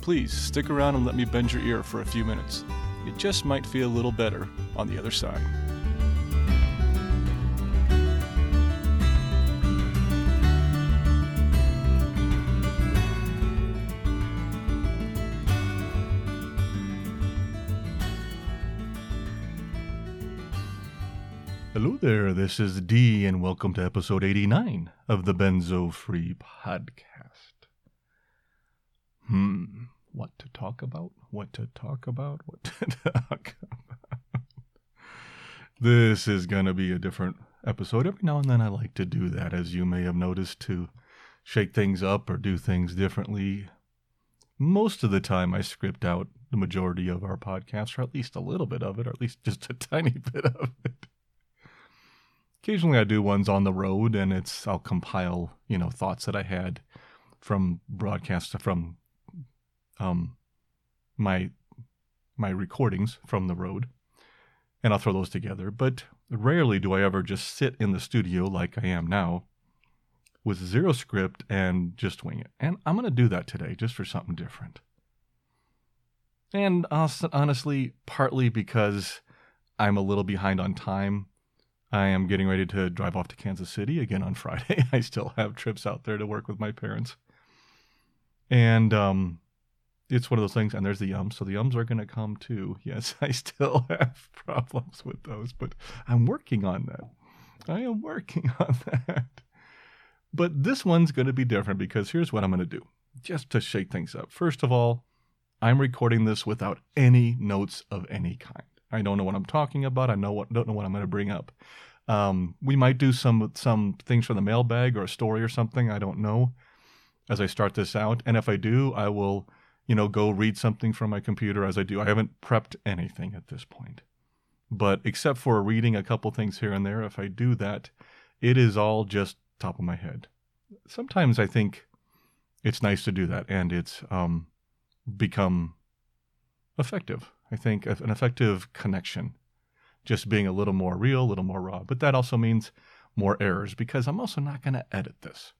Please stick around and let me bend your ear for a few minutes. It just might feel a little better on the other side. Hello there, this is D, and welcome to episode 89 of the Benzo Free Podcast. Hmm, what to talk about? What to talk about? What to talk about? This is going to be a different episode. Every now and then I like to do that, as you may have noticed, to shake things up or do things differently. Most of the time, I script out the majority of our podcast, or at least a little bit of it, or at least just a tiny bit of it. Occasionally, I do ones on the road, and it's I'll compile, you know, thoughts that I had from broadcasts from um, my my recordings from the road, and I'll throw those together. But rarely do I ever just sit in the studio like I am now, with zero script and just wing it. And I'm going to do that today, just for something different. And honestly, partly because I'm a little behind on time. I am getting ready to drive off to Kansas City again on Friday. I still have trips out there to work with my parents. And um, it's one of those things, and there's the yums. So the yums are going to come too. Yes, I still have problems with those, but I'm working on that. I am working on that. But this one's going to be different because here's what I'm going to do just to shake things up. First of all, I'm recording this without any notes of any kind. I don't know what I'm talking about. I know what don't know what I'm going to bring up. Um, we might do some some things from the mailbag or a story or something. I don't know as I start this out. And if I do, I will you know, go read something from my computer as I do. I haven't prepped anything at this point. But except for reading a couple things here and there, if I do that, it is all just top of my head. Sometimes I think it's nice to do that and it's um, become effective. I think an effective connection, just being a little more real, a little more raw. But that also means more errors because I'm also not going to edit this.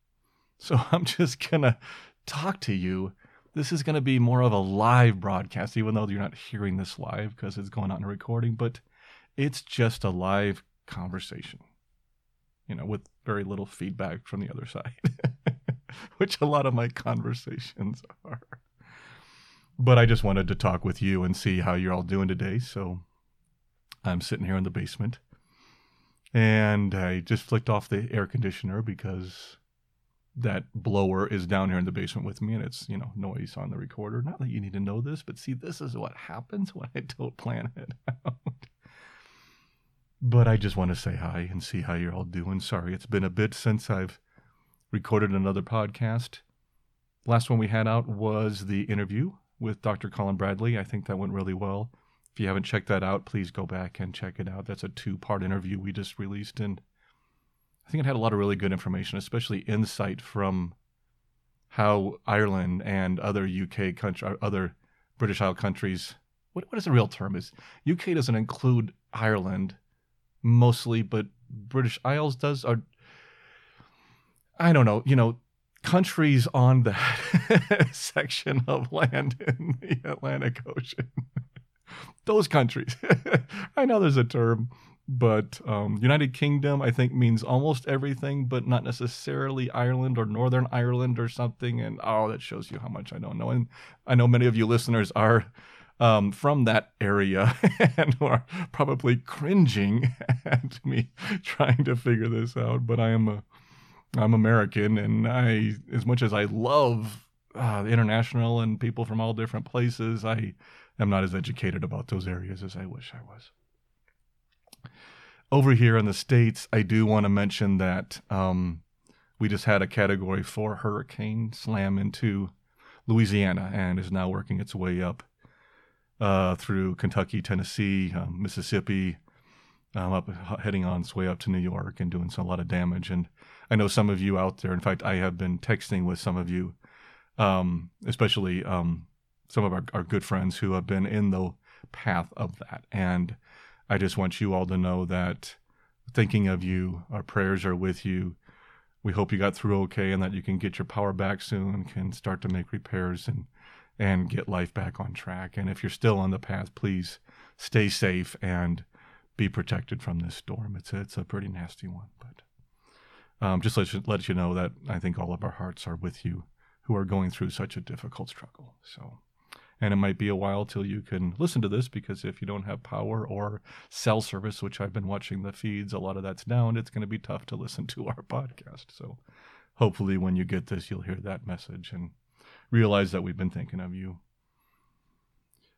So I'm just going to talk to you this is going to be more of a live broadcast, even though you're not hearing this live because it's going on a recording, but it's just a live conversation, you know, with very little feedback from the other side, which a lot of my conversations are. But I just wanted to talk with you and see how you're all doing today. So I'm sitting here in the basement and I just flicked off the air conditioner because that blower is down here in the basement with me and it's you know noise on the recorder. Not that you need to know this but see this is what happens when i don't plan it out. But i just want to say hi and see how you're all doing. Sorry it's been a bit since i've recorded another podcast. Last one we had out was the interview with dr colin bradley. I think that went really well. If you haven't checked that out please go back and check it out. That's a two part interview we just released and I think it had a lot of really good information, especially insight from how Ireland and other UK country, uh, other British Isle countries. What what is the real term? Is UK doesn't include Ireland mostly, but British Isles does. Or I don't know. You know, countries on that section of land in the Atlantic Ocean. Those countries. I know there's a term but um, United Kingdom, I think, means almost everything, but not necessarily Ireland or Northern Ireland or something. And oh, that shows you how much I don't know. And I know many of you listeners are um, from that area and are probably cringing at me trying to figure this out. But I am a, I'm American, and I, as much as I love uh, international and people from all different places, I am not as educated about those areas as I wish I was over here in the states, I do want to mention that um, we just had a category four hurricane slam into Louisiana and is now working its way up uh, through Kentucky, Tennessee, um, Mississippi, um, up heading on its way up to New York and doing some, a lot of damage. And I know some of you out there. In fact, I have been texting with some of you, um, especially um, some of our, our good friends who have been in the path of that. And I just want you all to know that thinking of you, our prayers are with you. We hope you got through okay and that you can get your power back soon, can start to make repairs and and get life back on track. And if you're still on the path, please stay safe and be protected from this storm. It's a, it's a pretty nasty one, but um, just let you, let you know that I think all of our hearts are with you who are going through such a difficult struggle. So and it might be a while till you can listen to this because if you don't have power or cell service, which I've been watching the feeds, a lot of that's down. It's going to be tough to listen to our podcast. So hopefully, when you get this, you'll hear that message and realize that we've been thinking of you.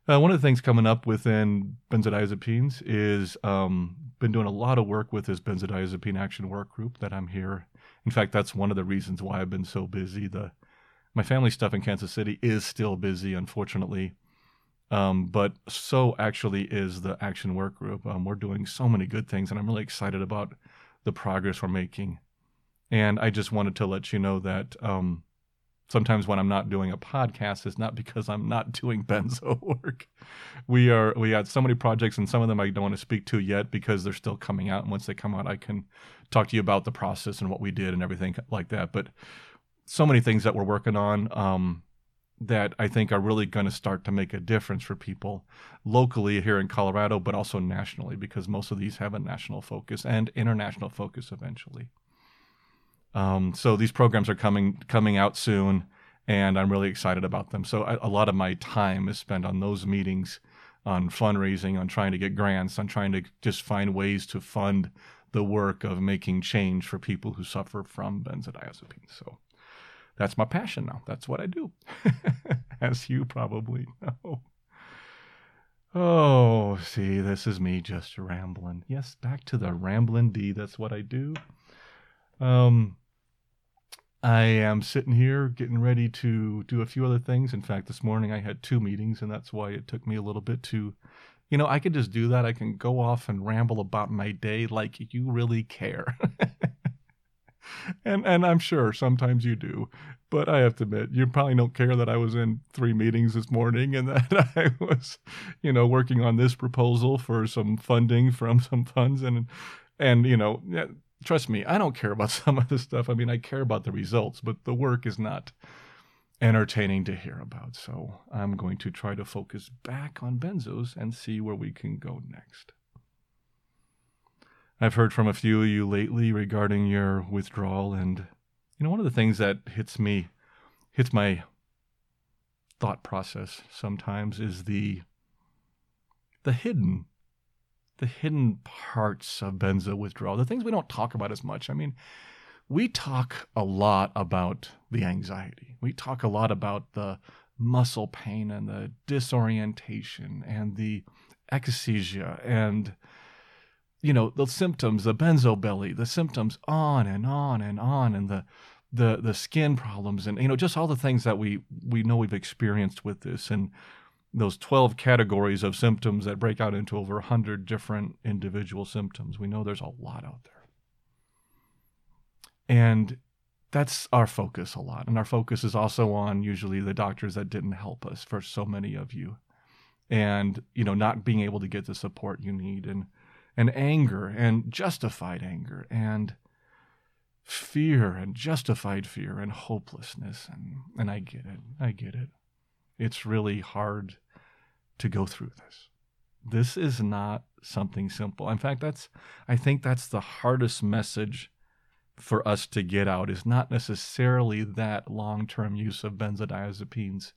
Uh, one of the things coming up within benzodiazepines is um, been doing a lot of work with this benzodiazepine action work group that I'm here. In fact, that's one of the reasons why I've been so busy. The my family stuff in Kansas City is still busy, unfortunately. Um, but so actually is the action work group. Um, we're doing so many good things, and I'm really excited about the progress we're making. And I just wanted to let you know that um, sometimes when I'm not doing a podcast, it's not because I'm not doing benzo work. We are we had so many projects, and some of them I don't want to speak to yet because they're still coming out. And once they come out, I can talk to you about the process and what we did and everything like that. But so many things that we're working on um, that I think are really going to start to make a difference for people locally here in Colorado, but also nationally, because most of these have a national focus and international focus eventually. Um, so these programs are coming coming out soon, and I'm really excited about them. So I, a lot of my time is spent on those meetings, on fundraising, on trying to get grants, on trying to just find ways to fund the work of making change for people who suffer from benzodiazepines. So that's my passion now. That's what I do, as you probably know. Oh, see, this is me just rambling. Yes, back to the rambling D. That's what I do. Um, I am sitting here getting ready to do a few other things. In fact, this morning I had two meetings, and that's why it took me a little bit to, you know, I could just do that. I can go off and ramble about my day like you really care. and and I'm sure sometimes you do, but I have to admit, you probably don't care that I was in three meetings this morning and that I was, you know, working on this proposal for some funding from some funds and and you know, trust me, I don't care about some of this stuff. I mean, I care about the results, but the work is not entertaining to hear about. So I'm going to try to focus back on benzos and see where we can go next. I've heard from a few of you lately regarding your withdrawal, and you know, one of the things that hits me, hits my thought process sometimes is the the hidden the hidden parts of benzo withdrawal, the things we don't talk about as much. I mean, we talk a lot about the anxiety. We talk a lot about the muscle pain and the disorientation and the akathisia and you know the symptoms the benzo belly the symptoms on and on and on and the the the skin problems and you know just all the things that we we know we've experienced with this and those 12 categories of symptoms that break out into over 100 different individual symptoms. We know there's a lot out there. And that's our focus a lot and our focus is also on usually the doctors that didn't help us for so many of you. And you know not being able to get the support you need and and anger and justified anger and fear and justified fear and hopelessness and and I get it. I get it. It's really hard to go through this. This is not something simple. In fact, that's I think that's the hardest message for us to get out is not necessarily that long-term use of benzodiazepines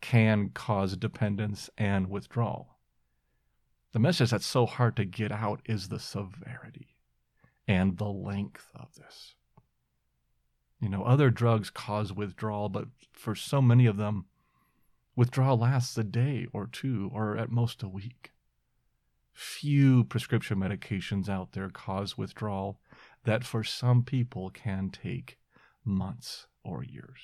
can cause dependence and withdrawal. The message that's so hard to get out is the severity and the length of this. You know, other drugs cause withdrawal, but for so many of them, withdrawal lasts a day or two, or at most a week. Few prescription medications out there cause withdrawal that for some people can take months or years.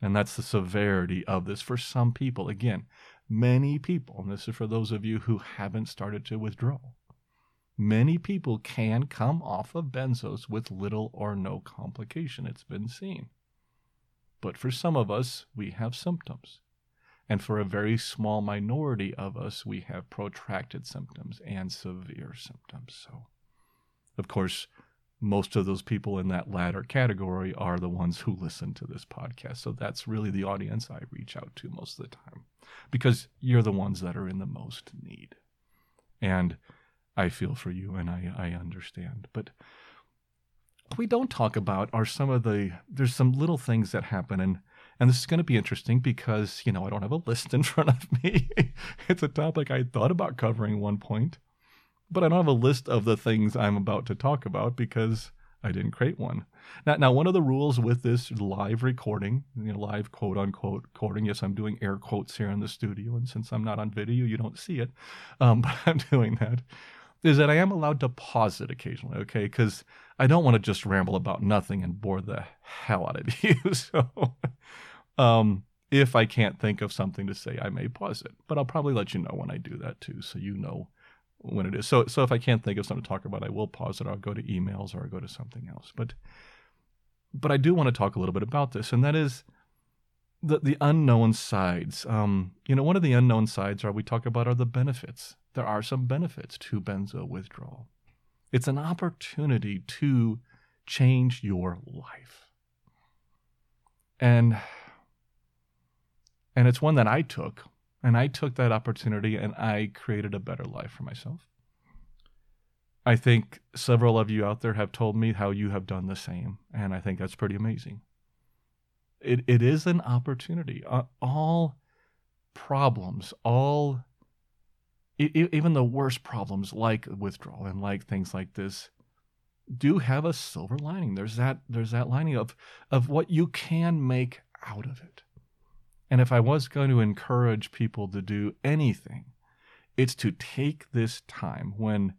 And that's the severity of this for some people. Again, many people, and this is for those of you who haven't started to withdraw, many people can come off of benzos with little or no complication. It's been seen. But for some of us, we have symptoms. And for a very small minority of us, we have protracted symptoms and severe symptoms. So, of course, most of those people in that latter category are the ones who listen to this podcast. So that's really the audience I reach out to most of the time because you're the ones that are in the most need. And I feel for you and I, I understand. But we don't talk about are some of the, there's some little things that happen. And, and this is going to be interesting because, you know, I don't have a list in front of me. it's a topic I thought about covering one point but I don't have a list of the things I'm about to talk about because I didn't create one. Now, now one of the rules with this live recording, you know, live quote unquote recording, yes, I'm doing air quotes here in the studio, and since I'm not on video, you don't see it, um, but I'm doing that, is that I am allowed to pause it occasionally, okay? Because I don't want to just ramble about nothing and bore the hell out of you. so, um, if I can't think of something to say, I may pause it, but I'll probably let you know when I do that too, so you know when it is. So so if I can't think of something to talk about, I will pause it. I'll go to emails or I'll go to something else. But but I do want to talk a little bit about this, and that is the the unknown sides. Um, you know, one of the unknown sides are we talk about are the benefits. There are some benefits to benzo withdrawal. It's an opportunity to change your life. And and it's one that I took and I took that opportunity and I created a better life for myself. I think several of you out there have told me how you have done the same, and I think that's pretty amazing. It, it is an opportunity. Uh, all problems, all, even the worst problems like withdrawal and like things like this, do have a silver lining. There's that there's that lining of of what you can make out of it. And if I was going to encourage people to do anything, it's to take this time when,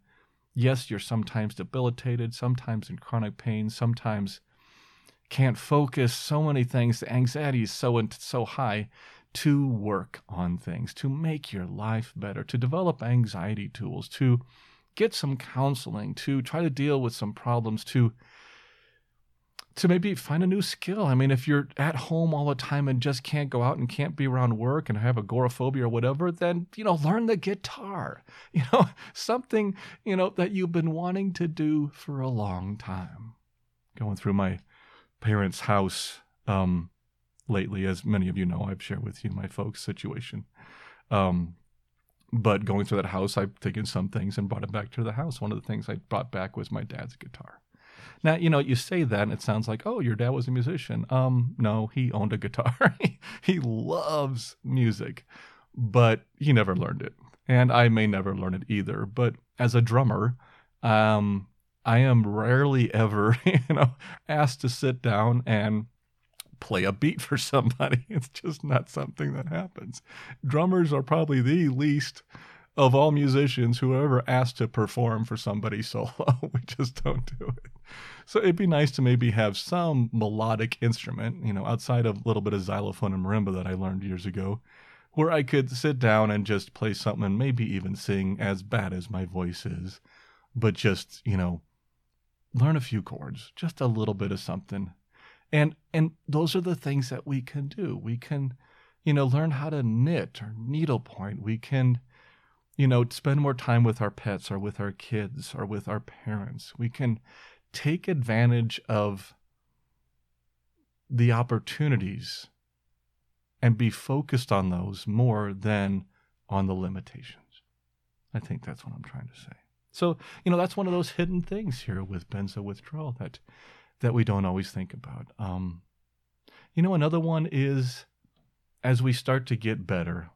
yes, you're sometimes debilitated, sometimes in chronic pain, sometimes can't focus, so many things, the anxiety is so, so high, to work on things, to make your life better, to develop anxiety tools, to get some counseling, to try to deal with some problems, to to maybe find a new skill. I mean, if you're at home all the time and just can't go out and can't be around work and have agoraphobia or whatever, then, you know, learn the guitar. You know, something, you know, that you've been wanting to do for a long time. Going through my parents' house um, lately, as many of you know, I've shared with you my folks' situation. Um, but going through that house, I've taken some things and brought it back to the house. One of the things I brought back was my dad's guitar. Now, you know, you say that and it sounds like, oh, your dad was a musician. Um, no, he owned a guitar. he loves music, but he never learned it. And I may never learn it either. But as a drummer, um, I am rarely ever, you know, asked to sit down and play a beat for somebody. It's just not something that happens. Drummers are probably the least of all musicians who are ever asked to perform for somebody solo. we just don't do it. So it'd be nice to maybe have some melodic instrument, you know, outside of a little bit of xylophone and marimba that I learned years ago, where I could sit down and just play something and maybe even sing as bad as my voice is, but just, you know, learn a few chords, just a little bit of something. And and those are the things that we can do. We can, you know, learn how to knit or needlepoint. We can you know, spend more time with our pets or with our kids or with our parents. We can take advantage of the opportunities and be focused on those more than on the limitations. I think that's what I'm trying to say. So, you know, that's one of those hidden things here with benzo withdrawal that that we don't always think about. Um, you know, another one is as we start to get better,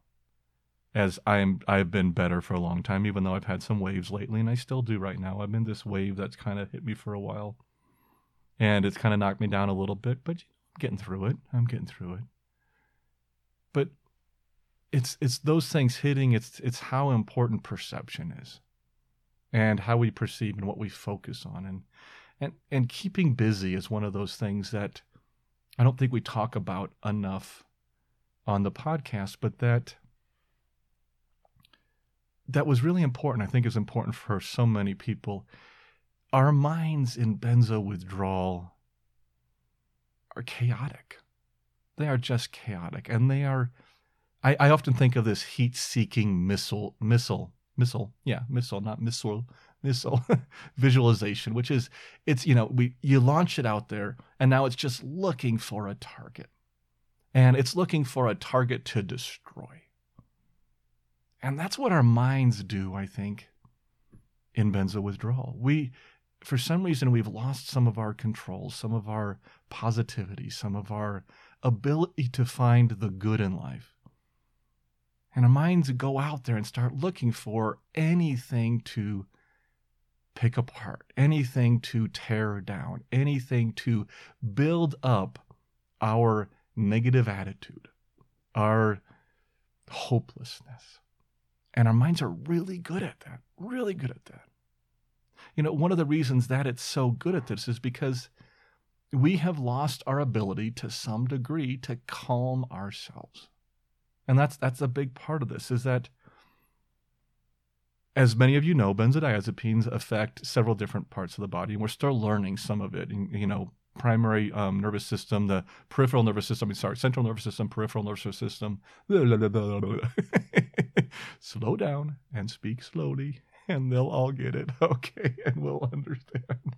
as I'm I've been better for a long time, even though I've had some waves lately, and I still do right now. I'm in this wave that's kind of hit me for a while, and it's kind of knocked me down a little bit, but I'm getting through it. I'm getting through it. But it's it's those things hitting. It's it's how important perception is, and how we perceive and what we focus on, and and and keeping busy is one of those things that I don't think we talk about enough on the podcast, but that that was really important. I think is important for so many people. Our minds in benzo withdrawal are chaotic. They are just chaotic, and they are. I, I often think of this heat-seeking missile, missile, missile. Yeah, missile, not missile, missile visualization, which is it's you know we you launch it out there, and now it's just looking for a target, and it's looking for a target to destroy. And that's what our minds do, I think, in benzo withdrawal. We for some reason we've lost some of our control, some of our positivity, some of our ability to find the good in life. And our minds go out there and start looking for anything to pick apart, anything to tear down, anything to build up our negative attitude, our hopelessness. And our minds are really good at that, really good at that. You know, one of the reasons that it's so good at this is because we have lost our ability to some degree to calm ourselves. And that's that's a big part of this is that as many of you know, benzodiazepines affect several different parts of the body, and we're still learning some of it. And, you know, primary um, nervous system, the peripheral nervous system, I mean, sorry, central nervous system, peripheral nervous system. Slow down and speak slowly and they'll all get it. Okay, and we'll understand.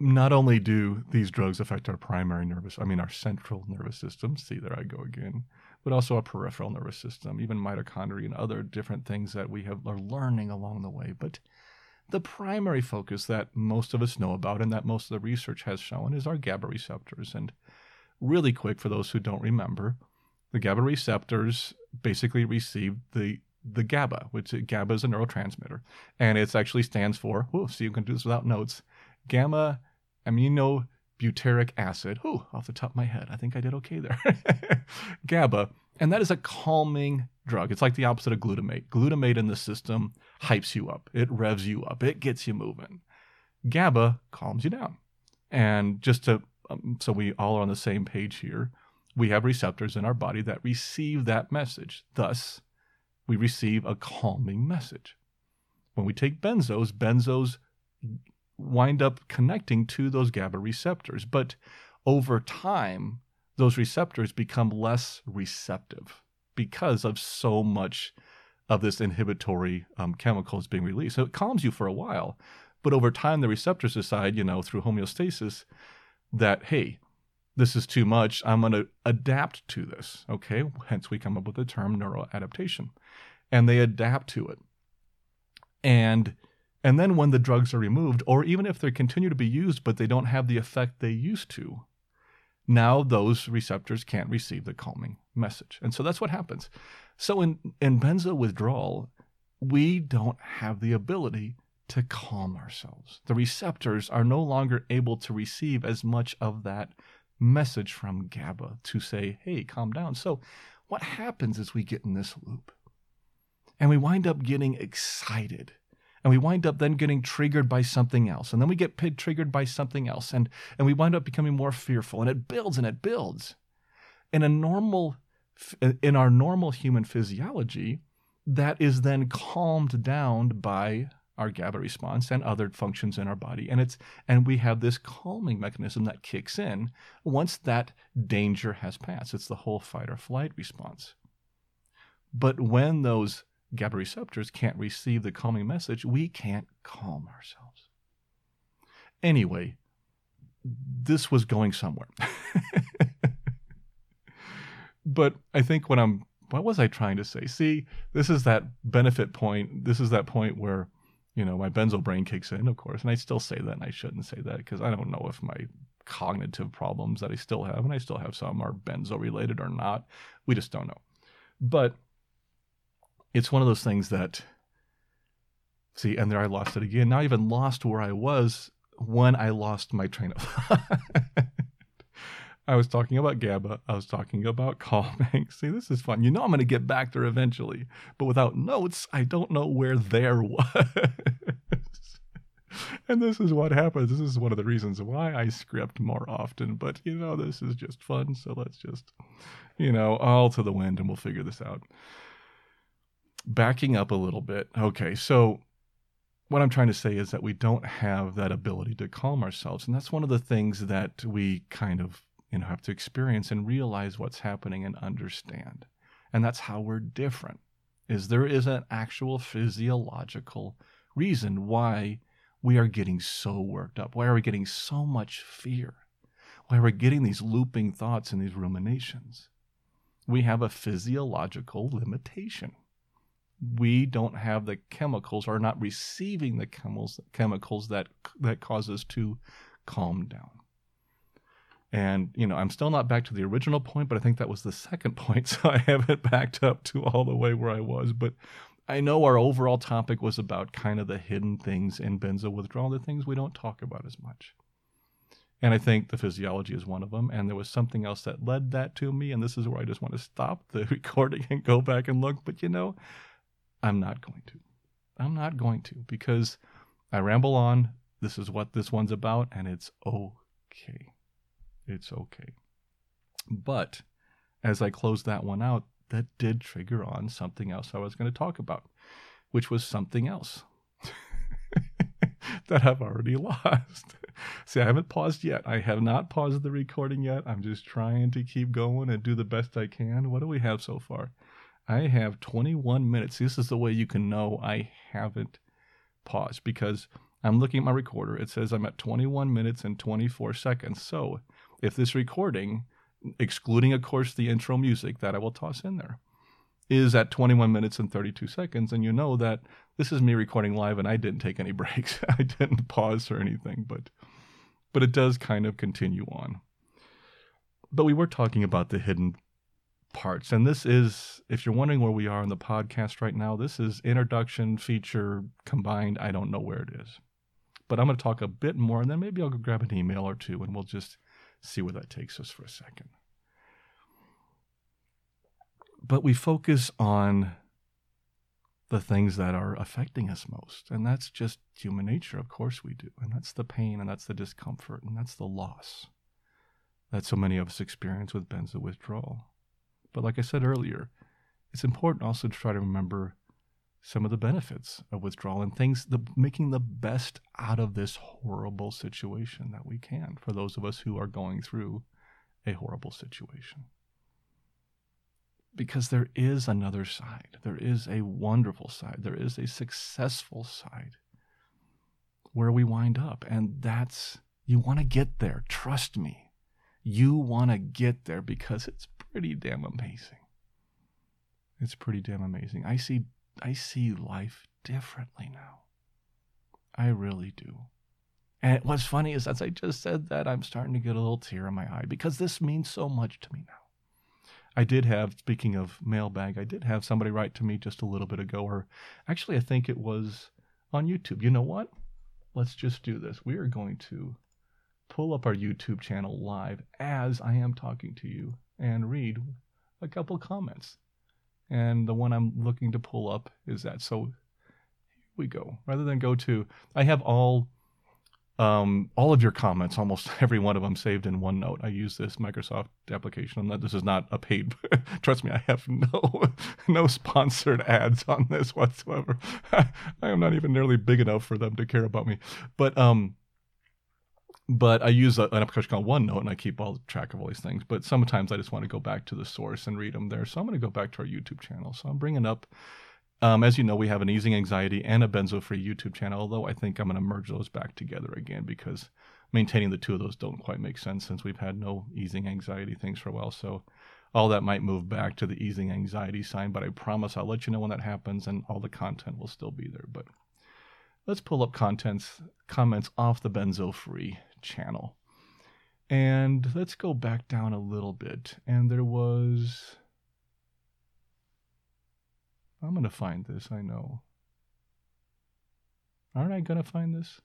Not only do these drugs affect our primary nervous, I mean our central nervous system, see there I go again, but also our peripheral nervous system, even mitochondria and other different things that we have are learning along the way. But the primary focus that most of us know about and that most of the research has shown is our GABA receptors. And really quick for those who don't remember, the GABA receptors basically receive the the GABA, which GABA is a neurotransmitter, and it actually stands for. Oh, see, you can do this without notes. Gamma aminobutyric acid. Oh, off the top of my head, I think I did okay there. GABA, and that is a calming drug. It's like the opposite of glutamate. Glutamate in the system hypes you up. It revs you up. It gets you moving. GABA calms you down. And just to um, so we all are on the same page here, we have receptors in our body that receive that message. Thus, we receive a calming message. When we take benzos, benzos wind up connecting to those GABA receptors. But over time, those receptors become less receptive because of so much of this inhibitory um, chemical is being released. So it calms you for a while. But over time, the receptors decide, you know, through homeostasis, that, hey, this is too much. I'm going to adapt to this. Okay. Hence, we come up with the term neuroadaptation and they adapt to it. And and then when the drugs are removed, or even if they continue to be used but they don't have the effect they used to, now those receptors can't receive the calming message. And so that's what happens. So in, in benzo withdrawal, we don't have the ability to calm ourselves. The receptors are no longer able to receive as much of that message from GABA to say, hey, calm down. So what happens is we get in this loop and we wind up getting excited and we wind up then getting triggered by something else and then we get triggered by something else and and we wind up becoming more fearful and it builds and it builds in a normal in our normal human physiology that is then calmed down by our GABA response and other functions in our body. And it's and we have this calming mechanism that kicks in once that danger has passed. It's the whole fight or flight response. But when those GABA receptors can't receive the calming message, we can't calm ourselves. Anyway, this was going somewhere. but I think what I'm what was I trying to say? See, this is that benefit point. This is that point where, you know, my benzo brain kicks in, of course. And I still say that, and I shouldn't say that because I don't know if my cognitive problems that I still have, and I still have some, are benzo related or not. We just don't know. But it's one of those things that see and there i lost it again now i even lost where i was when i lost my train of thought i was talking about gaba i was talking about calming see this is fun you know i'm going to get back there eventually but without notes i don't know where there was and this is what happens. This is one of the reasons why I script more often. But, you know, this is just fun. So let's just, you know, all to the wind and we'll figure this out. Backing up a little bit. Okay. So what I'm trying to say is that we don't have that ability to calm ourselves. And that's one of the things that we kind of, you know, have to experience and realize what's happening and understand. And that's how we're different. Is there is an actual physiological reason why we are getting so worked up? Why are we getting so much fear? Why are we getting these looping thoughts and these ruminations? We have a physiological limitation we don't have the chemicals or not receiving the chemicals chemicals that that cause us to calm down. And you know, I'm still not back to the original point, but I think that was the second point, so I haven't backed up to all the way where I was. But I know our overall topic was about kind of the hidden things in benzo withdrawal, the things we don't talk about as much. And I think the physiology is one of them. And there was something else that led that to me. And this is where I just want to stop the recording and go back and look. But you know, I'm not going to. I'm not going to because I ramble on. This is what this one's about, and it's okay. It's okay. But as I closed that one out, that did trigger on something else I was going to talk about, which was something else that I've already lost. See, I haven't paused yet. I have not paused the recording yet. I'm just trying to keep going and do the best I can. What do we have so far? I have 21 minutes. This is the way you can know I haven't paused because I'm looking at my recorder. It says I'm at 21 minutes and 24 seconds. So if this recording, excluding, of course, the intro music that I will toss in there, is at 21 minutes and 32 seconds, and you know that this is me recording live and I didn't take any breaks. I didn't pause or anything, but but it does kind of continue on. But we were talking about the hidden parts. And this is, if you're wondering where we are in the podcast right now, this is introduction, feature combined. I don't know where it is. But I'm going to talk a bit more, and then maybe I'll go grab an email or two, and we'll just see where that takes us for a second. But we focus on the things that are affecting us most. And that's just human nature. Of course we do. And that's the pain and that's the discomfort and that's the loss that so many of us experience with benzo withdrawal. But like I said earlier, it's important also to try to remember some of the benefits of withdrawal and things, the, making the best out of this horrible situation that we can for those of us who are going through a horrible situation. Because there is another side. There is a wonderful side. There is a successful side where we wind up. And that's, you want to get there. Trust me. You want to get there because it's pretty damn amazing. It's pretty damn amazing. I see I see life differently now. I really do. And what's funny is as I just said that, I'm starting to get a little tear in my eye because this means so much to me now. I did have, speaking of mailbag, I did have somebody write to me just a little bit ago, or actually, I think it was on YouTube. You know what? Let's just do this. We are going to pull up our YouTube channel live as I am talking to you and read a couple comments. And the one I'm looking to pull up is that. So here we go. Rather than go to, I have all um, all of your comments, almost every one of them saved in OneNote. I use this Microsoft application. This is not a paid. trust me, I have no no sponsored ads on this whatsoever. I am not even nearly big enough for them to care about me. But um, but I use a, an application called OneNote and I keep all track of all these things. But sometimes I just want to go back to the source and read them there. So I'm going to go back to our YouTube channel. So I'm bringing up, um, as you know, we have an easing anxiety and a benzo free YouTube channel. Although I think I'm going to merge those back together again because maintaining the two of those don't quite make sense since we've had no easing anxiety things for a while. So all that might move back to the easing anxiety sign. But I promise I'll let you know when that happens and all the content will still be there. But let's pull up contents comments off the benzo free channel. And let's go back down a little bit. And there was. I'm going to find this, I know. Aren't I going to find this?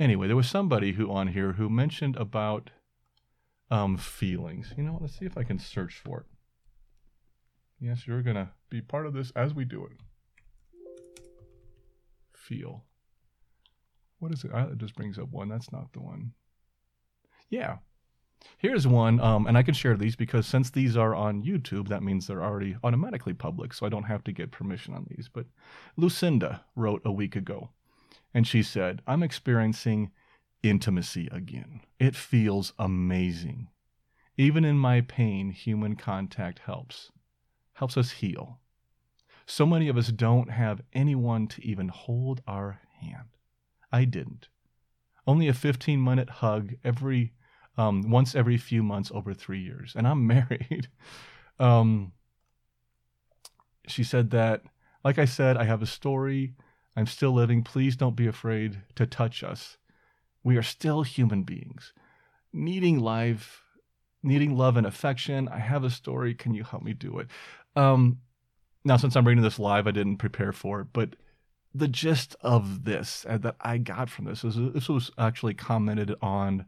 Anyway, there was somebody who on here who mentioned about um, feelings. You know? Let's see if I can search for it. Yes, you're going to be part of this as we do it. Feel. What is it? Ah, it just brings up one. That's not the one. Yeah. Here's one, um, and I can share these because since these are on YouTube, that means they're already automatically public, so I don't have to get permission on these. But Lucinda wrote a week ago, and she said, I'm experiencing intimacy again. It feels amazing. Even in my pain, human contact helps, helps us heal. So many of us don't have anyone to even hold our hand. I didn't. Only a 15 minute hug every um, once every few months over three years, and I'm married. um, she said that, like I said, I have a story. I'm still living. Please don't be afraid to touch us. We are still human beings, needing life, needing love and affection. I have a story. Can you help me do it? Um, now, since I'm reading this live, I didn't prepare for it, but the gist of this uh, that I got from this is this was actually commented on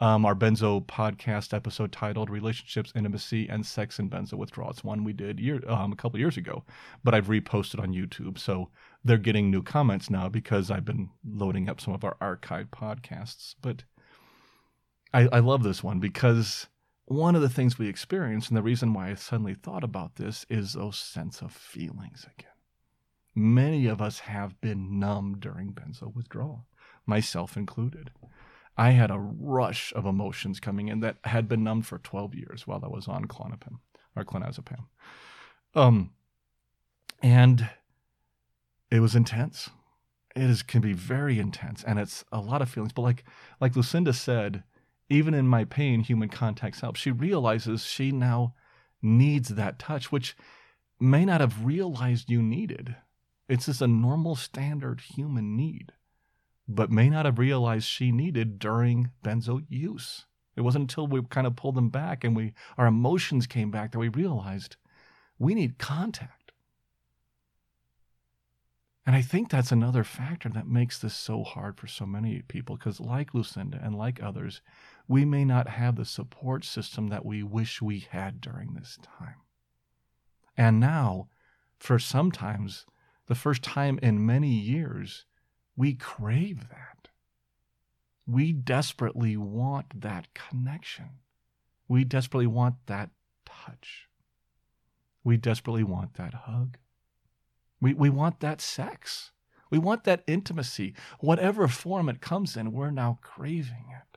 um, our benzo podcast episode titled relationships intimacy and sex and benzo withdrawal. It's one we did year um, a couple years ago but i've reposted on youtube. So they're getting new comments now because i've been loading up some of our archive podcasts. But I, I love this one because one of the things we experience and the reason why i suddenly thought about this is those sense of feelings again many of us have been numb during benzo withdrawal myself included I had a rush of emotions coming in that had been numbed for 12 years while I was on Klonopin or clonazepam. Um, and it was intense. It is can be very intense, and it's a lot of feelings. But like like Lucinda said, even in my pain, human contact helps. She realizes she now needs that touch, which may not have realized you needed. It's just a normal, standard human need but may not have realized she needed during benzo use. It wasn't until we kind of pulled them back and we our emotions came back that we realized we need contact. And I think that's another factor that makes this so hard for so many people because, like Lucinda and like others, we may not have the support system that we wish we had during this time. And now, for sometimes the first time in many years, we crave that. We desperately want that connection. We desperately want that touch. We desperately want that hug. We, we want that sex. We want that intimacy. Whatever form it comes in, we're now craving it.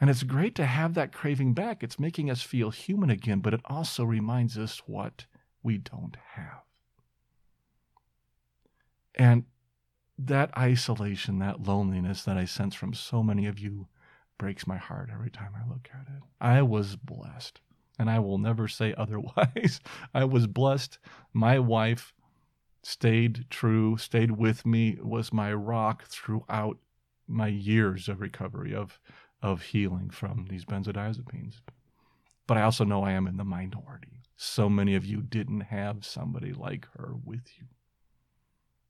And it's great to have that craving back. It's making us feel human again, but it also reminds us what we don't have. And that isolation, that loneliness that I sense from so many of you breaks my heart every time I look at it. I was blessed, and I will never say otherwise. I was blessed. My wife stayed true, stayed with me, was my rock throughout my years of recovery, of, of healing from these benzodiazepines. But I also know I am in the minority. So many of you didn't have somebody like her with you.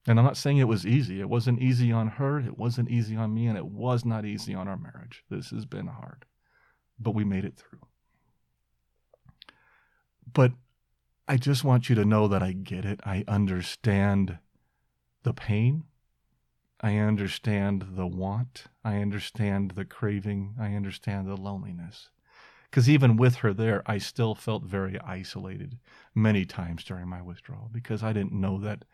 And I'm not saying it was easy. It wasn't easy on her, it wasn't easy on me, and it was not easy on our marriage. This has been hard, but we made it through. But I just want you to know that I get it. I understand the pain. I understand the want. I understand the craving. I understand the loneliness. Because even with her there, I still felt very isolated many times during my withdrawal because I didn't know that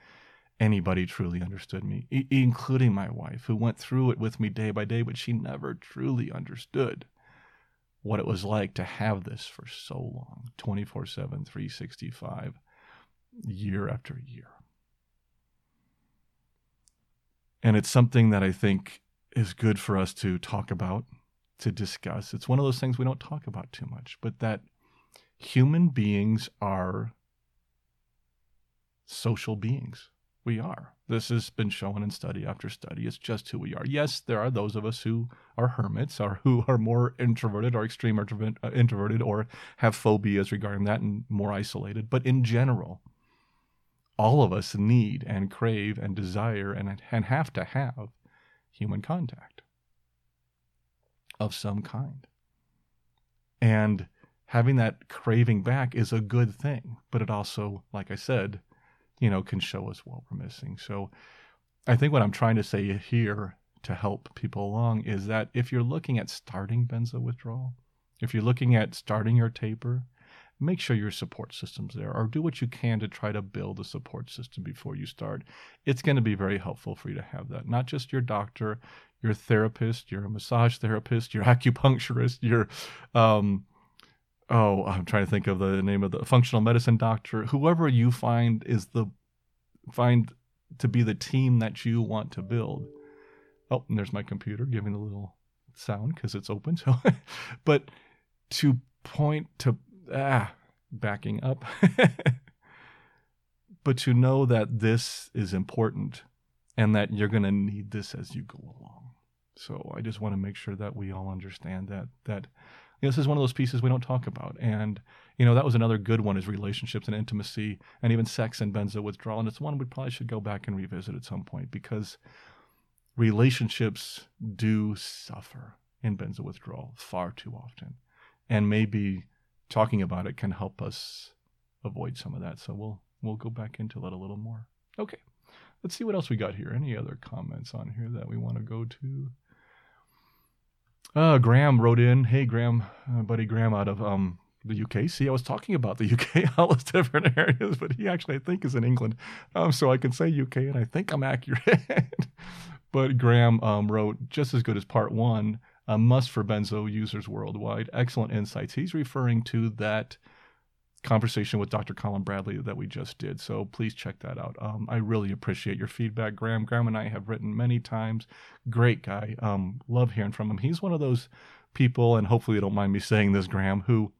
anybody truly understood me, including my wife, who went through it with me day by day, but she never truly understood what it was like to have this for so long 24 7, 365, year after year. And it's something that I think is good for us to talk about, to discuss. It's one of those things we don't talk about too much, but that human beings are social beings. We are. This has been shown in study after study. It's just who we are. Yes, there are those of us who are hermits or who are more introverted or extreme uh, introverted or have phobias regarding that and more isolated. But in general, all of us need and crave and desire and, and have to have human contact of some kind. And having that craving back is a good thing, but it also, like I said, you know, can show us what we're missing. So I think what I'm trying to say here to help people along is that if you're looking at starting benzo withdrawal, if you're looking at starting your taper, make sure your support system's there or do what you can to try to build a support system before you start. It's going to be very helpful for you to have that. Not just your doctor, your therapist, your massage therapist, your acupuncturist, your um oh, I'm trying to think of the name of the functional medicine doctor, whoever you find is the find to be the team that you want to build. Oh, and there's my computer giving a little sound because it's open. So, but to point to ah, backing up, but to know that this is important and that you're going to need this as you go along. So I just want to make sure that we all understand that that you know, this is one of those pieces we don't talk about. And you know that was another good one is relationships and intimacy and even sex and benzo withdrawal. And it's one we probably should go back and revisit at some point because relationships do suffer in benzo withdrawal far too often. And maybe talking about it can help us avoid some of that. So we'll we'll go back into that a little more. Okay. Let's see what else we got here. Any other comments on here that we want to go to? Uh, Graham wrote in, "Hey Graham, uh, buddy Graham out of um, the UK. See, I was talking about the UK, all those different areas, but he actually I think is in England, um, so I can say UK, and I think I'm accurate. but Graham um, wrote just as good as part one a must for benzo users worldwide. Excellent insights. He's referring to that conversation with Dr. Colin Bradley that we just did. So please check that out. Um, I really appreciate your feedback, Graham. Graham and I have written many times. Great guy. Um, love hearing from him. He's one of those people, and hopefully you don't mind me saying this, Graham, who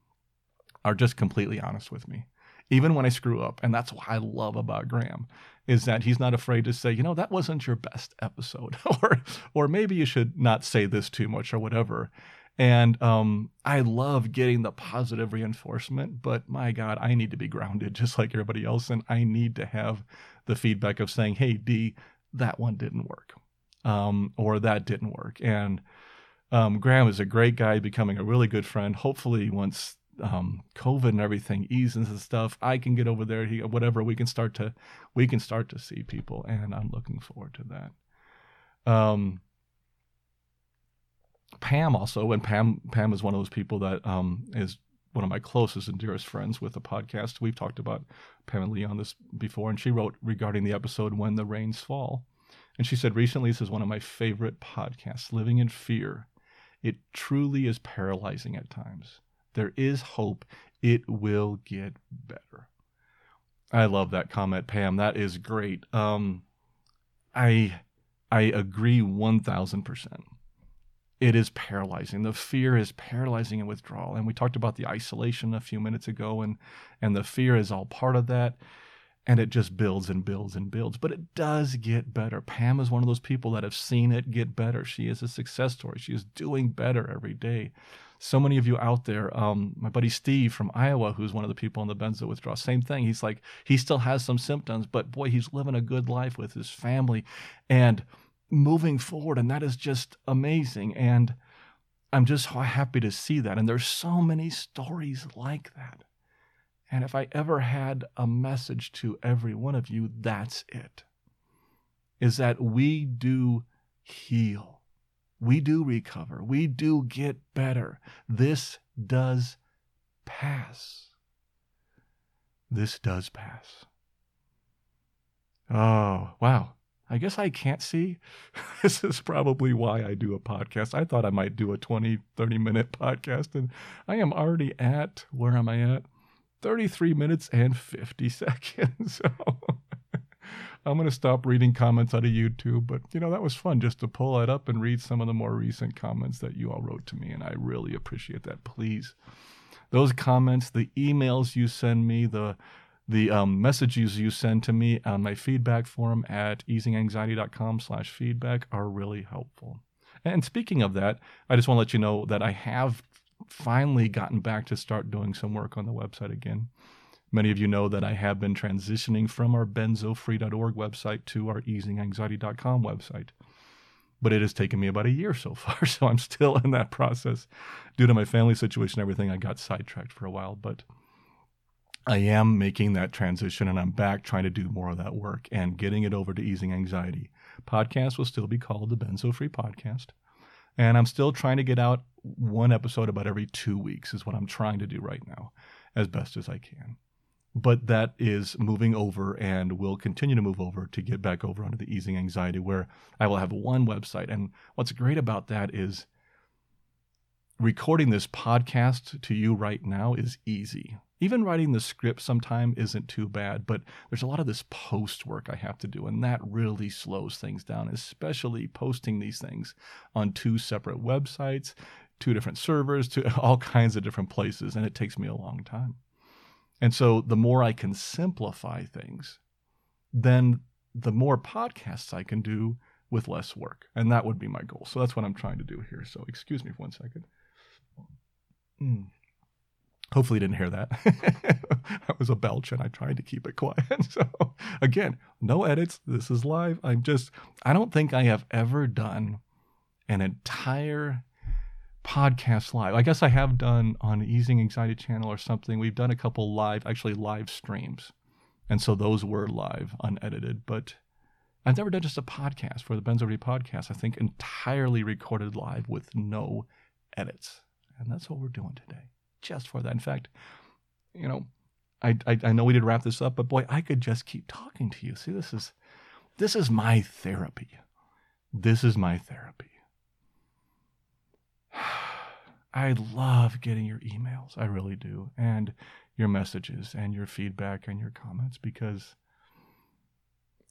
are just completely honest with me. Even when I screw up, and that's what I love about Graham, is that he's not afraid to say, you know, that wasn't your best episode, or or maybe you should not say this too much, or whatever. And um, I love getting the positive reinforcement, but my God, I need to be grounded just like everybody else. And I need to have the feedback of saying, hey, D, that one didn't work, um, or that didn't work. And um, Graham is a great guy, becoming a really good friend. Hopefully, once um, COVID and everything eases and stuff, I can get over there. He, whatever we can start to, we can start to see people, and I'm looking forward to that. Um, Pam also, and Pam Pam is one of those people that um, is one of my closest and dearest friends with the podcast. We've talked about Pam and Lee on this before, and she wrote regarding the episode When the Rains Fall. And she said, recently, this is one of my favorite podcasts, Living in Fear. It truly is paralyzing at times. There is hope. It will get better. I love that comment, Pam. That is great. Um, I I agree one thousand percent it is paralyzing. The fear is paralyzing and withdrawal. And we talked about the isolation a few minutes ago, and and the fear is all part of that. And it just builds and builds and builds. But it does get better. Pam is one of those people that have seen it get better. She is a success story. She is doing better every day. So many of you out there, um, my buddy Steve from Iowa, who's one of the people on the benzo withdrawal, same thing. He's like, he still has some symptoms, but boy, he's living a good life with his family. And moving forward. And that is just amazing. And I'm just so happy to see that. And there's so many stories like that. And if I ever had a message to every one of you, that's it. Is that we do heal. We do recover. We do get better. This does pass. This does pass. Oh, wow. I guess I can't see. this is probably why I do a podcast. I thought I might do a 20, 30 minute podcast, and I am already at, where am I at? 33 minutes and 50 seconds. I'm going to stop reading comments out of YouTube, but you know, that was fun just to pull that up and read some of the more recent comments that you all wrote to me, and I really appreciate that. Please, those comments, the emails you send me, the the um, messages you send to me on my feedback form at easinganxiety.com slash feedback are really helpful. And speaking of that, I just want to let you know that I have finally gotten back to start doing some work on the website again. Many of you know that I have been transitioning from our benzofree.org website to our easinganxiety.com website. But it has taken me about a year so far, so I'm still in that process. Due to my family situation and everything, I got sidetracked for a while. But I am making that transition and I'm back trying to do more of that work and getting it over to easing anxiety. Podcast will still be called the Benzo Free Podcast. And I'm still trying to get out one episode about every two weeks, is what I'm trying to do right now as best as I can. But that is moving over and will continue to move over to get back over onto the easing anxiety, where I will have one website. And what's great about that is recording this podcast to you right now is easy. Even writing the script sometime isn't too bad, but there's a lot of this post work I have to do, and that really slows things down, especially posting these things on two separate websites, two different servers, to all kinds of different places, and it takes me a long time. And so the more I can simplify things, then the more podcasts I can do with less work. And that would be my goal. So that's what I'm trying to do here. So excuse me for one second. Mm. Hopefully, you didn't hear that. that was a belch, and I tried to keep it quiet. So, again, no edits. This is live. I'm just, I don't think I have ever done an entire podcast live. I guess I have done on Easing Anxiety channel or something. We've done a couple live, actually live streams. And so those were live, unedited. But I've never done just a podcast for the Free podcast. I think entirely recorded live with no edits. And that's what we're doing today just for that. In fact, you know, I, I, I know we did wrap this up, but boy, I could just keep talking to you. See, this is this is my therapy. This is my therapy. I love getting your emails. I really do. And your messages and your feedback and your comments because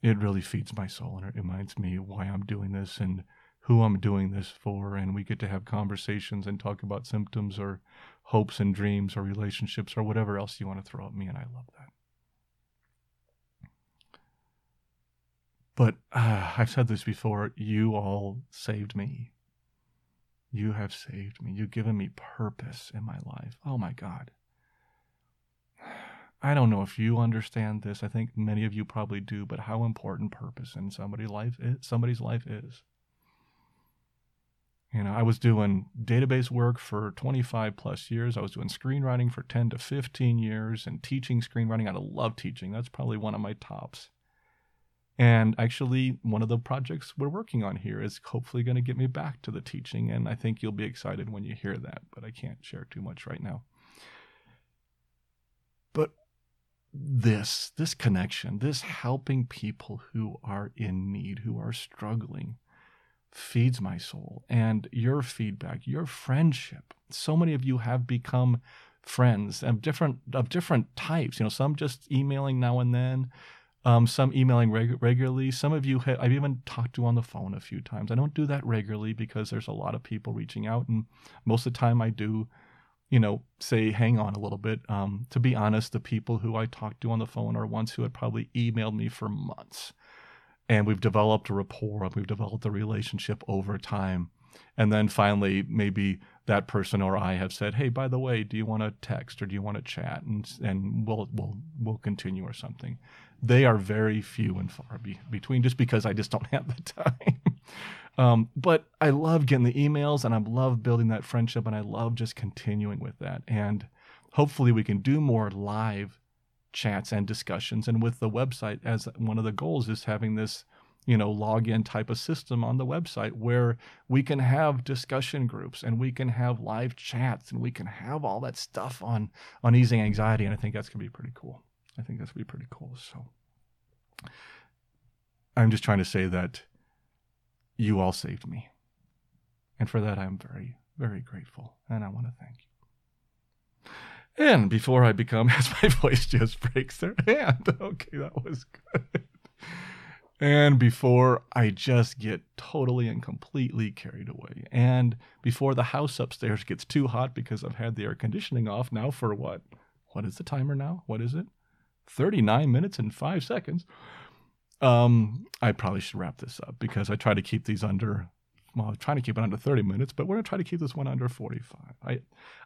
it really feeds my soul and it reminds me why I'm doing this and who I'm doing this for, and we get to have conversations and talk about symptoms or hopes and dreams or relationships or whatever else you want to throw at me, and I love that. But uh, I've said this before you all saved me. You have saved me. You've given me purpose in my life. Oh my God. I don't know if you understand this. I think many of you probably do, but how important purpose in somebody's life is, somebody's life is. You know, I was doing database work for 25 plus years. I was doing screenwriting for 10 to 15 years and teaching screenwriting. I love teaching. That's probably one of my tops. And actually, one of the projects we're working on here is hopefully going to get me back to the teaching. And I think you'll be excited when you hear that, but I can't share too much right now. But this, this connection, this helping people who are in need, who are struggling, feeds my soul and your feedback your friendship so many of you have become friends of different of different types you know some just emailing now and then um, some emailing reg- regularly. Some of you ha- i've even talked to on the phone a few times. I don't do that regularly because there's a lot of people reaching out and most of the time i do you know say hang on a little bit. Um, to be honest the people who i talked to on the phone are ones who had probably emailed me for months and we've developed a rapport we've developed a relationship over time. And then finally maybe that person or i have said hey by the way do you want to text or do you want to chat? and and we'll we'll we'll continue or something they are very few and far be, between just because i just don't have the time um, but i love getting the emails and i love building that friendship and i love just continuing with that and hopefully we can do more live chats and discussions. And with the website, as one of the goals is having this, you know, login type of system on the website where we can have discussion groups and we can have live chats and we can have all that stuff on on easing anxiety. And I think that's gonna be pretty cool. I think that's gonna be pretty cool. So I'm just trying to say that you all saved me. And for that I'm very, very grateful. And I want to thank you. And before I become, as my voice just breaks their hand, okay, that was good. And before I just get totally and completely carried away. And before the house upstairs gets too hot because I've had the air conditioning off now for what? What is the timer now? What is it? 39 minutes and five seconds. Um, I probably should wrap this up because I try to keep these under well, I'm trying to keep it under 30 minutes, but we're going to try to keep this one under 45. I,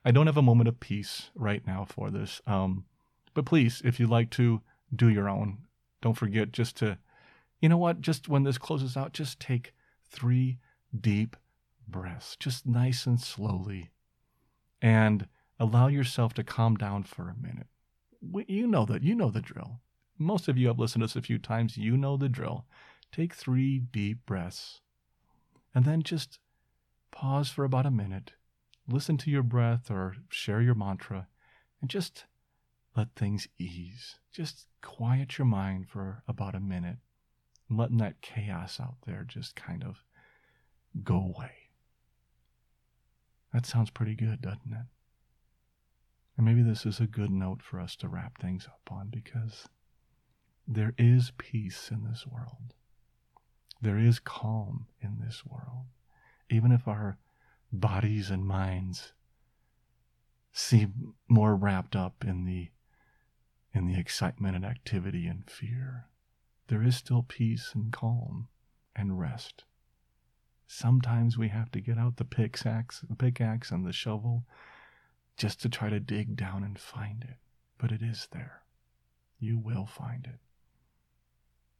I don't have a moment of peace right now for this. Um, but please, if you'd like to do your own, don't forget just to, you know what, just when this closes out, just take three deep breaths, just nice and slowly, and allow yourself to calm down for a minute. You know that. You know the drill. Most of you have listened to us a few times. You know the drill. Take three deep breaths and then just pause for about a minute. Listen to your breath or share your mantra and just let things ease. Just quiet your mind for about a minute, letting that chaos out there just kind of go away. That sounds pretty good, doesn't it? And maybe this is a good note for us to wrap things up on because there is peace in this world. There is calm in this world. Even if our bodies and minds seem more wrapped up in the in the excitement and activity and fear, there is still peace and calm and rest. Sometimes we have to get out the pickaxe, the pickaxe and the shovel just to try to dig down and find it, but it is there. You will find it.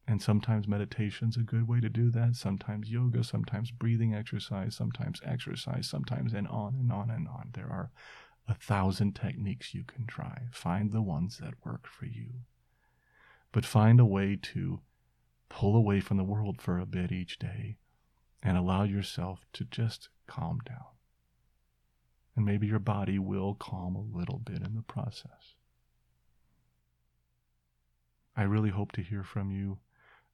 And sometimes meditation's a good way to do that. Sometimes yoga, sometimes breathing exercise, sometimes exercise, sometimes and on and on and on. There are a thousand techniques you can try. Find the ones that work for you. But find a way to pull away from the world for a bit each day and allow yourself to just calm down. And maybe your body will calm a little bit in the process. I really hope to hear from you.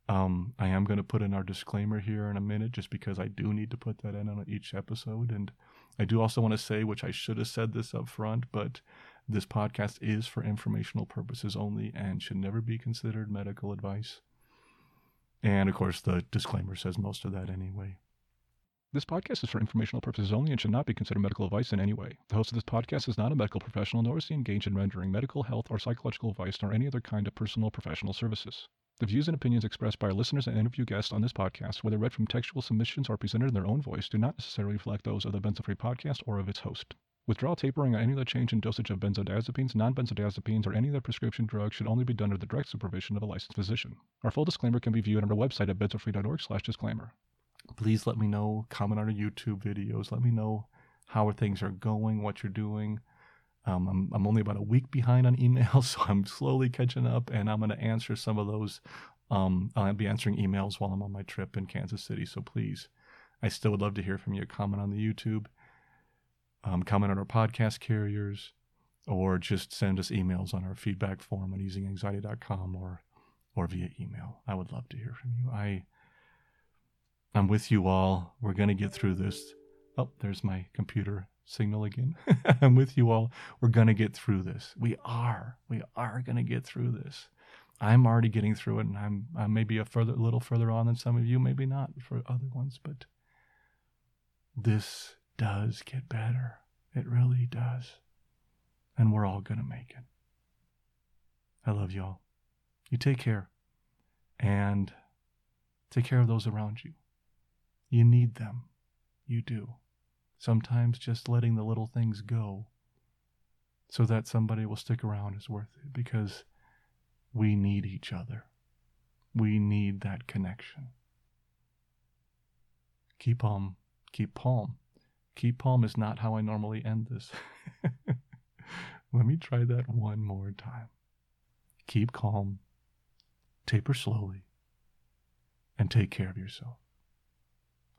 Um, I am going to put in our disclaimer here in a minute just because I do need to put that in on each episode. And I do also want to say, which I should have said this up front, but this podcast is for informational purposes only and should never be considered medical advice. And of course, the disclaimer says most of that anyway. This podcast is for informational purposes only and should not be considered medical advice in any way. The host of this podcast is not a medical professional, nor is he engaged in rendering medical, health, or psychological advice, nor any other kind of personal professional services. The views and opinions expressed by our listeners and interview guests on this podcast, whether read from textual submissions or presented in their own voice, do not necessarily reflect those of the Benzo-Free podcast or of its host. Withdrawal tapering or any other change in dosage of benzodiazepines, non-benzodiazepines, or any other prescription drug should only be done under the direct supervision of a licensed physician. Our full disclaimer can be viewed on our website at benzofree.org slash disclaimer. Please let me know, comment on our YouTube videos, let me know how things are going, what you're doing. Um, I'm, I'm only about a week behind on emails, so I'm slowly catching up, and I'm going to answer some of those. Um, I'll be answering emails while I'm on my trip in Kansas City, so please, I still would love to hear from you. Comment on the YouTube, um, comment on our podcast carriers, or just send us emails on our feedback form on easinganxiety.com or or via email. I would love to hear from you. I I'm with you all. We're going to get through this. Oh, there's my computer signal again. I'm with you all. We're going to get through this. We are. We are going to get through this. I'm already getting through it, and I'm I may be a further, little further on than some of you, maybe not for other ones, but this does get better. It really does, and we're all going to make it. I love y'all. You take care, and take care of those around you. You need them. You do. Sometimes just letting the little things go so that somebody will stick around is worth it because we need each other. We need that connection. Keep calm. Keep palm. Keep palm is not how I normally end this. Let me try that one more time. Keep calm. Taper slowly. And take care of yourself.